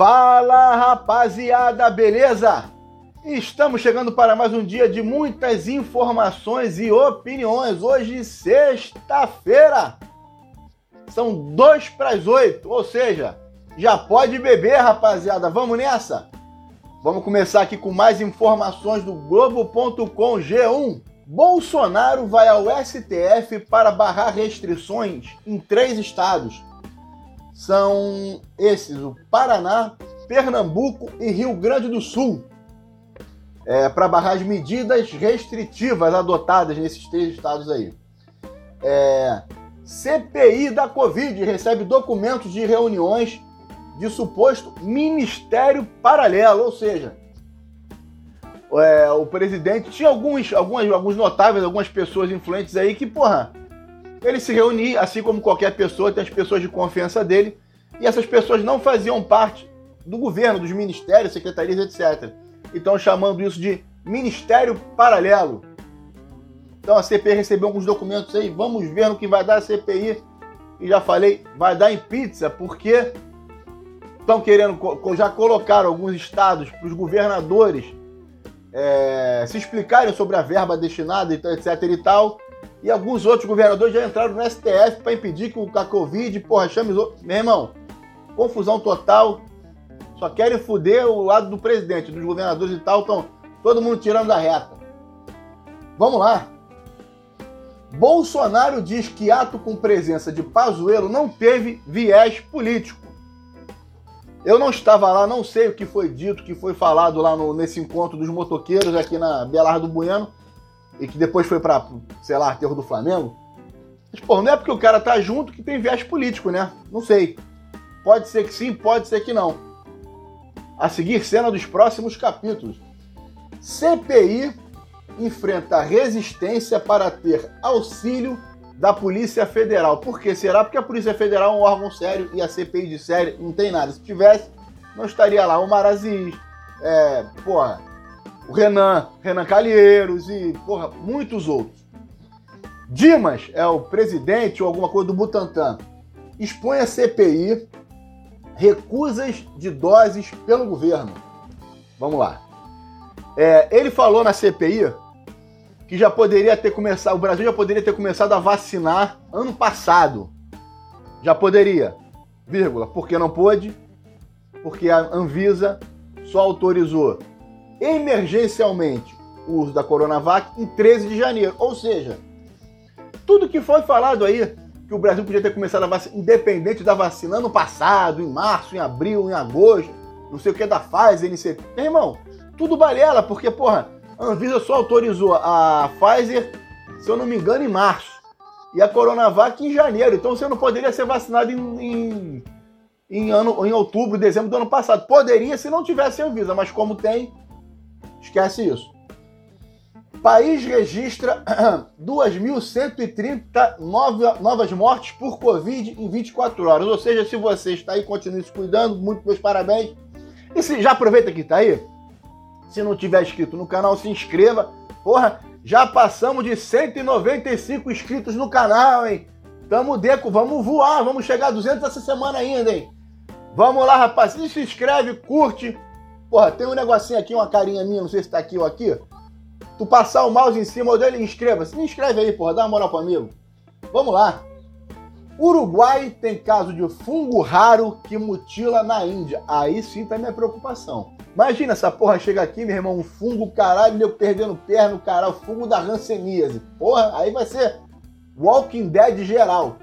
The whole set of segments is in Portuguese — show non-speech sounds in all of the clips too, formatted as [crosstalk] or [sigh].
Fala rapaziada, beleza? Estamos chegando para mais um dia de muitas informações e opiniões. Hoje, sexta-feira, são dois para as oito, ou seja, já pode beber, rapaziada. Vamos nessa? Vamos começar aqui com mais informações do Globo.com G1. Bolsonaro vai ao STF para barrar restrições em três estados são esses: o Paraná, Pernambuco e Rio Grande do Sul. É, para barrar as medidas restritivas adotadas nesses três estados aí. É, CPI da Covid recebe documentos de reuniões de suposto ministério paralelo, ou seja, é, o presidente tinha alguns, algumas, alguns notáveis, algumas pessoas influentes aí que, porra, ele se reunia, assim como qualquer pessoa, tem as pessoas de confiança dele, e essas pessoas não faziam parte do governo, dos ministérios, secretarias, etc. Então chamando isso de ministério paralelo. Então a CPI recebeu alguns documentos aí, vamos ver no que vai dar a CPI. E já falei, vai dar em pizza, porque estão querendo, já colocaram alguns estados para os governadores é, se explicarem sobre a verba destinada, etc e tal. E alguns outros governadores já entraram no STF para impedir que o a Covid, porra, chame os Meu irmão, confusão total. Só querem foder o lado do presidente, dos governadores e tal. Estão todo mundo tirando da reta. Vamos lá. Bolsonaro diz que ato com presença de Pazuello não teve viés político. Eu não estava lá, não sei o que foi dito, o que foi falado lá no, nesse encontro dos motoqueiros aqui na Belardo Bueno e que depois foi para, sei lá, aterro do Flamengo. Mas, pô, não é porque o cara tá junto que tem viés político, né? Não sei. Pode ser que sim, pode ser que não. A seguir, cena dos próximos capítulos. CPI enfrenta resistência para ter auxílio da Polícia Federal. Por que será? Porque a Polícia Federal é um órgão sério e a CPI de série não tem nada. Se tivesse, não estaria lá o Maraziz, é, porra, o Renan, Renan Calheiros e, porra, muitos outros. Dimas é o presidente ou alguma coisa do Butantan. Expõe a CPI recusas de doses pelo governo. Vamos lá. É, ele falou na CPI que já poderia ter começado, o Brasil já poderia ter começado a vacinar ano passado. Já poderia, vírgula, porque não pôde, porque a Anvisa só autorizou emergencialmente o uso da Coronavac em 13 de janeiro. Ou seja, tudo que foi falado aí, que o Brasil podia ter começado a vacina, independente da vacina, ano passado, em março, em abril, em agosto, não sei o que da Pfizer, NC. Meu irmão, tudo balela, porque, porra, a Anvisa só autorizou a Pfizer, se eu não me engano, em março. E a Coronavac em janeiro. Então você não poderia ser vacinado em, em, em, ano, em outubro, dezembro do ano passado. Poderia se não tivesse Anvisa, mas como tem, Esquece isso. País registra [clears throat] 2.130 novas mortes por Covid em 24 horas. Ou seja, se você está aí, continue se cuidando. Muito meus parabéns. E se já aproveita que está aí. Se não tiver inscrito no canal, se inscreva. Porra, já passamos de 195 inscritos no canal, hein? Tamo deco, vamos voar, vamos chegar a 200 essa semana ainda, hein? Vamos lá, rapaz. Se inscreve, curte Porra, tem um negocinho aqui, uma carinha minha, não sei se tá aqui ou aqui. Tu passar o mouse em cima dele, inscreva-se. Me inscreve aí, porra, dá uma moral pro amigo. Vamos lá. Uruguai tem caso de fungo raro que mutila na Índia. Aí sim tá minha preocupação. Imagina essa porra chega aqui, meu irmão, um fungo, caralho, eu perdendo perna, caralho, fungo da ranceníase. Porra, aí vai ser Walking Dead geral.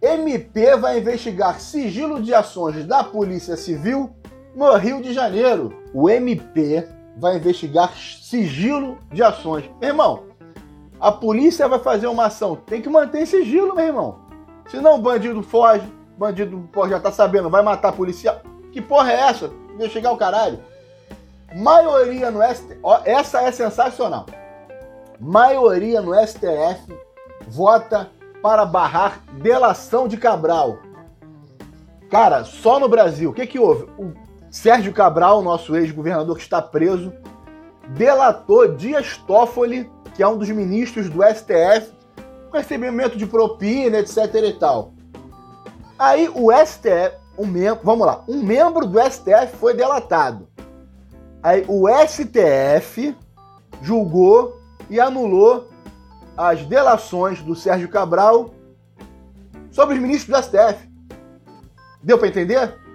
MP vai investigar sigilo de ações da Polícia Civil no Rio de Janeiro, o MP vai investigar sigilo de ações. Meu irmão, a polícia vai fazer uma ação, tem que manter sigilo, meu irmão. Senão o bandido foge, bandido pô, já tá sabendo, vai matar policial. Que porra é essa? Investigar o caralho. Maioria no STF, essa é sensacional. Maioria no STF vota para barrar delação de Cabral. Cara, só no Brasil, o que que houve? O Sérgio Cabral, nosso ex-governador que está preso, delatou Dias Toffoli, que é um dos ministros do STF, com recebimento de propina, etc e tal. Aí o STF, um membro, vamos lá, um membro do STF foi delatado. Aí o STF julgou e anulou as delações do Sérgio Cabral sobre os ministros do STF. Deu para entender?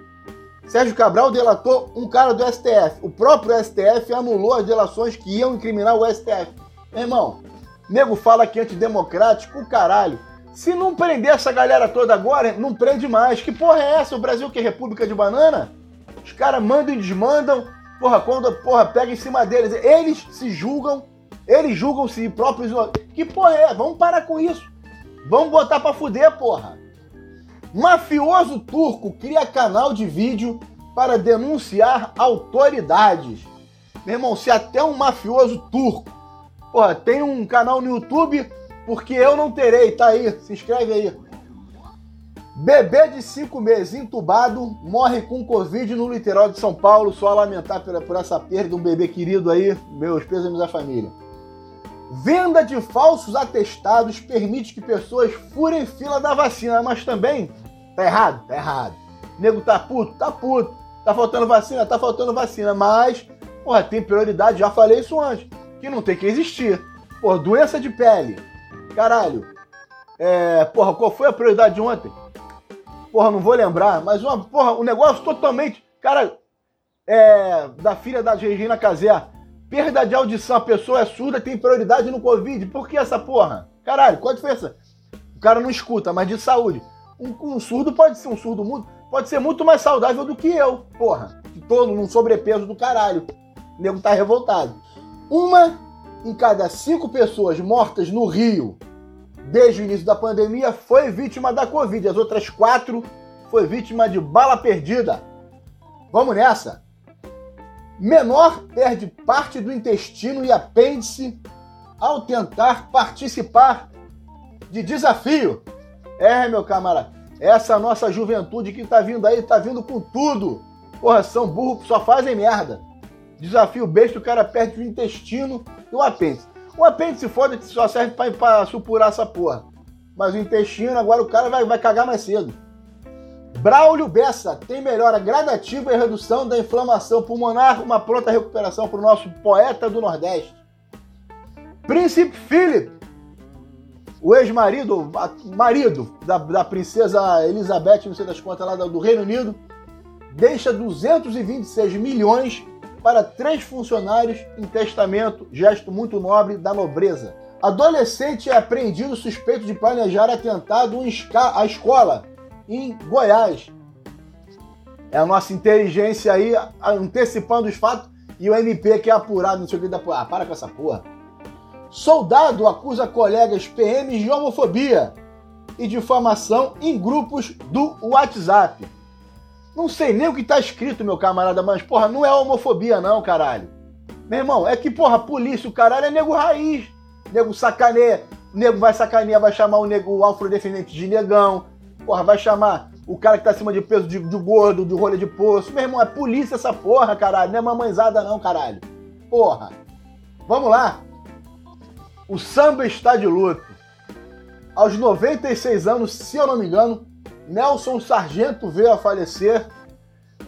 Sérgio Cabral delatou um cara do STF. O próprio STF anulou as delações que iam incriminar o STF. Irmão, nego fala que é antidemocrático, caralho. Se não prender essa galera toda agora, não prende mais. Que porra é essa? O Brasil que é república de banana? Os caras mandam e desmandam. Porra, quando porra pega em cima deles, eles se julgam, eles julgam si próprios. Que porra é? Vamos parar com isso. Vamos botar pra fuder, porra. Mafioso turco cria canal de vídeo para denunciar autoridades. Meu irmão, se até um mafioso turco, tem um canal no YouTube, porque eu não terei, tá aí, se inscreve aí. Bebê de 5 meses entubado morre com Covid no litoral de São Paulo. Só a lamentar por, por essa perda, um bebê querido aí. Meus pêsames à família. Venda de falsos atestados permite que pessoas furem fila da vacina, mas também Tá errado? Tá errado. O nego tá puto? Tá puto. Tá faltando vacina? Tá faltando vacina. Mas, porra, tem prioridade, já falei isso antes, que não tem que existir. Porra, doença de pele. Caralho. É, porra, qual foi a prioridade de ontem? Porra, não vou lembrar, mas uma, porra, um negócio totalmente. Cara, é, da filha da Regina Casé. Perda de audição, a pessoa é surda, tem prioridade no Covid. Por que essa porra? Caralho, qual a diferença? O cara não escuta, mas de saúde. Um, um, surdo pode ser um surdo muito. Pode ser muito mais saudável do que eu, porra. Todo num sobrepeso do caralho. O nego tá revoltado. Uma em cada cinco pessoas mortas no Rio desde o início da pandemia foi vítima da Covid. As outras quatro foi vítima de bala perdida. Vamos nessa. Menor perde parte do intestino e apêndice ao tentar participar de desafio é, meu camarada, essa nossa juventude que tá vindo aí, tá vindo com tudo. Porra, são burros só fazem merda. Desafio besta, o cara perde o intestino e o apêndice. O apêndice foda que só serve pra, pra supurar essa porra. Mas o intestino, agora o cara vai, vai cagar mais cedo. Braulio Bessa tem melhora gradativa e redução da inflamação pulmonar, uma pronta recuperação para o nosso poeta do Nordeste. Príncipe Philip o ex-marido, marido da, da princesa Elizabeth, não sei das contas lá do Reino Unido, deixa 226 milhões para três funcionários em testamento, gesto muito nobre da nobreza. Adolescente é apreendido suspeito de planejar atentado à escola em Goiás. É a nossa inteligência aí antecipando os fatos e o MP que é apurado, não sei o que da Ah, para com essa porra. Soldado acusa colegas PMs de homofobia e difamação em grupos do WhatsApp. Não sei nem o que tá escrito, meu camarada, mas, porra, não é homofobia, não, caralho. Meu irmão, é que, porra, polícia, o caralho é nego raiz. Nego sacaneia. Nego vai sacanear, vai chamar o nego o afrodescendente de negão. Porra, vai chamar o cara que tá acima de peso de, de gordo, de rolha de poço. Meu irmão, é polícia essa porra, caralho. Não é mamãezada, não, caralho. Porra. Vamos lá. O samba está de luto. Aos 96 anos, se eu não me engano, Nelson Sargento veio a falecer.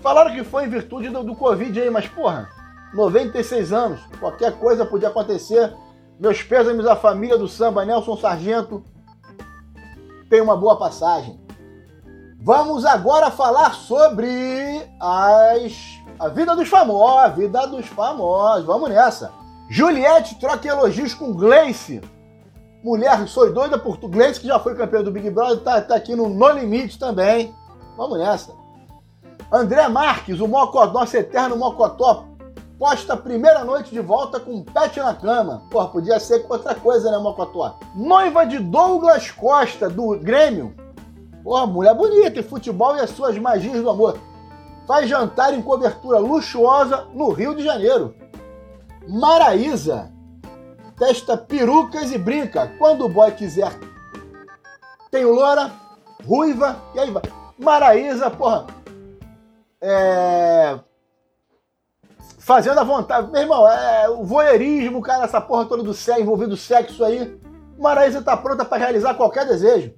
Falaram que foi em virtude do, do Covid aí, mas porra, 96 anos, qualquer coisa podia acontecer. Meus pêsames à família do samba, Nelson Sargento. Tem uma boa passagem. Vamos agora falar sobre as a vida dos famosos, a vida dos famosos. Vamos nessa. Juliette troca elogios com Gleice. Mulher, sou doida por tu. Gleice, que já foi campeã do Big Brother, tá, tá aqui no No Limite também. Vamos nessa. André Marques, o Mocotó, nosso eterno Mocotó, posta a primeira noite de volta com um pet na cama. Porra, podia ser outra coisa, né, Mocotó? Noiva de Douglas Costa, do Grêmio. Porra, mulher bonita, e futebol e as suas magias do amor. Faz jantar em cobertura luxuosa no Rio de Janeiro. Maraísa testa perucas e brinca. Quando o boy quiser. Tem Loura, Ruiva e aí vai. Maraísa, porra. É. Fazendo a vontade. Meu irmão, é o voyeurismo, cara, essa porra toda do sexo, envolvido sexo aí. Maraísa tá pronta para realizar qualquer desejo.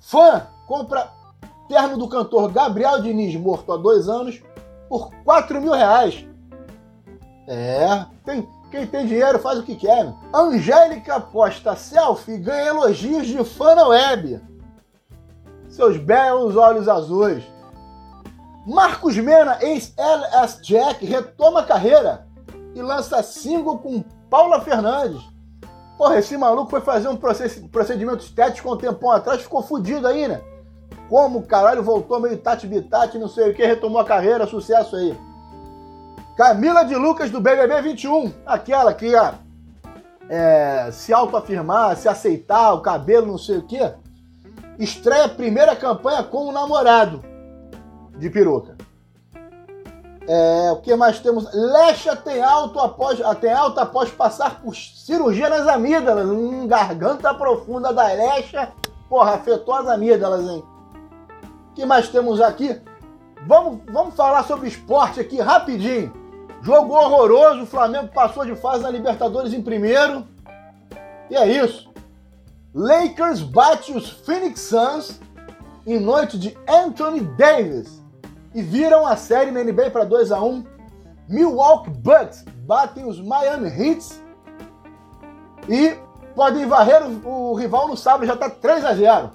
Fã compra terno do cantor Gabriel Diniz, morto há dois anos, por 4 mil reais. É, tem, quem tem dinheiro faz o que quer. Angélica posta selfie e ganha elogios de fã na web. Seus belos olhos azuis. Marcos Mena, ex-LS Jack, retoma a carreira e lança single com Paula Fernandes. Porra, esse maluco foi fazer um procedimento estético um tempão atrás, ficou fudido aí, né? Como caralho voltou meio tati-bitati, não sei o que, retomou a carreira, sucesso aí. Camila de Lucas do BBB 21, aquela que ia é, se autoafirmar, se aceitar, o cabelo, não sei o que, estreia a primeira campanha com o namorado de peruca. É, o que mais temos? Lecha tem alto após, tem alta após passar por cirurgia nas amígdalas. Hum, garganta profunda da Lecha. Porra, afetou as amígdalas, hein? O que mais temos aqui? Vamos, vamos falar sobre esporte aqui rapidinho. Jogo horroroso, o Flamengo passou de fase na Libertadores em primeiro. E é isso. Lakers bate os Phoenix Suns em noite de Anthony Davis e viram a série na NBA para 2 a 1. Milwaukee Bucks batem os Miami Heat e podem varrer o, o rival no sábado, já está 3 a 0.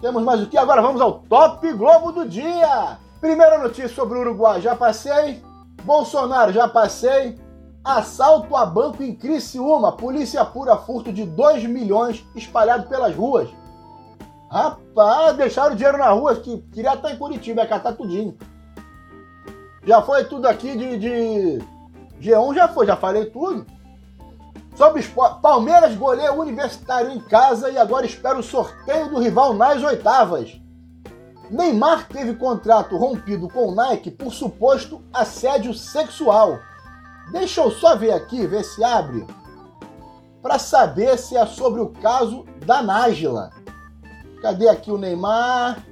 Temos mais o que? Agora vamos ao Top Globo do dia. Primeira notícia sobre o Uruguai, já passei. Bolsonaro, já passei. Assalto a banco em Criciúma. Polícia apura furto de 2 milhões espalhado pelas ruas. Rapaz, deixaram o dinheiro na rua, que queria estar em Curitiba, ia catar tudinho. Já foi tudo aqui de, de G1, já foi, já falei tudo. Sobre esporte, Palmeiras goleia Universitário em casa e agora espera o sorteio do rival nas oitavas. Neymar teve contrato rompido com o Nike por suposto assédio sexual. Deixa eu só ver aqui, ver se abre, para saber se é sobre o caso da Nájila. Cadê aqui o Neymar?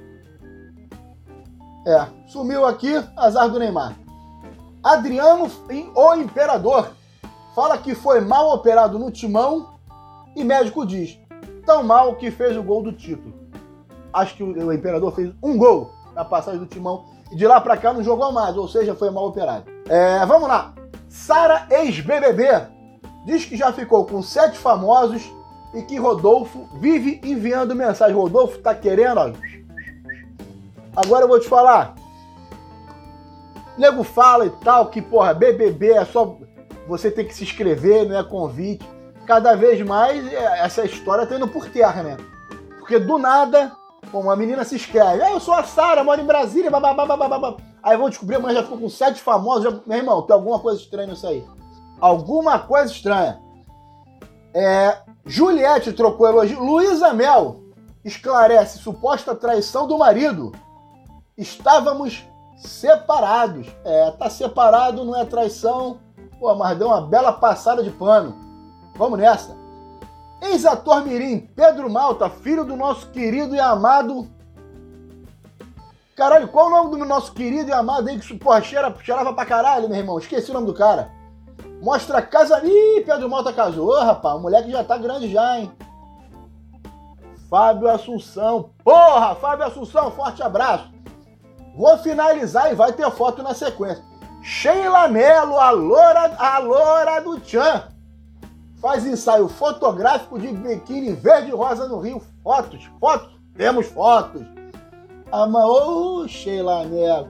É, sumiu aqui, azar do Neymar. Adriano, o Imperador, fala que foi mal operado no timão e médico diz, tão mal que fez o gol do título acho que o, Imperador fez um gol na passagem do Timão e de lá para cá não jogou mais, ou seja, foi mal operado. É, vamos lá. Sara ex-BBB diz que já ficou com sete famosos e que Rodolfo vive enviando mensagem. Rodolfo tá querendo, ó. Agora eu vou te falar. nego fala e tal que, porra, BBB é só você ter que se inscrever, não é convite. Cada vez mais é, essa história tá indo por terra, né? Porque do nada como a menina se inscreve. Ah, eu sou a Sara, moro em Brasília, babá. Aí vão descobrir, mas já ficou com sete famosos. Já... Meu irmão, tem alguma coisa estranha nisso aí. Alguma coisa estranha. É, Juliette trocou elogio. Luísa Mel esclarece suposta traição do marido. Estávamos separados. É, tá separado não é traição. Pô, mas deu uma bela passada de pano. Vamos nessa. Ex-ator Mirim, Pedro Malta, filho do nosso querido e amado. Caralho, qual o nome do nosso querido e amado aí que porra, cheira, cheirava pra caralho, meu irmão? Esqueci o nome do cara. Mostra a casa. Ih, Pedro Malta casou, rapaz. O moleque já tá grande já, hein? Fábio Assunção. Porra, Fábio Assunção, forte abraço. Vou finalizar e vai ter foto na sequência. Sheila Melo, a loura, a loura do Tchan faz ensaio fotográfico de biquíni verde e rosa no Rio. Fotos, fotos, temos fotos. Amaô, Sheila Mello.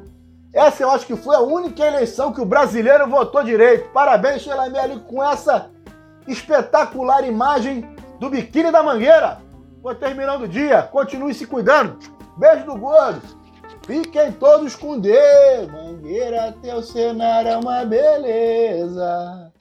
Essa eu acho que foi a única eleição que o brasileiro votou direito. Parabéns, Sheila Mello, com essa espetacular imagem do biquíni da Mangueira. Vou terminando o dia. Continue se cuidando. Beijo do gordo. Fiquem todos com Deus. Mangueira, teu cenário é uma beleza.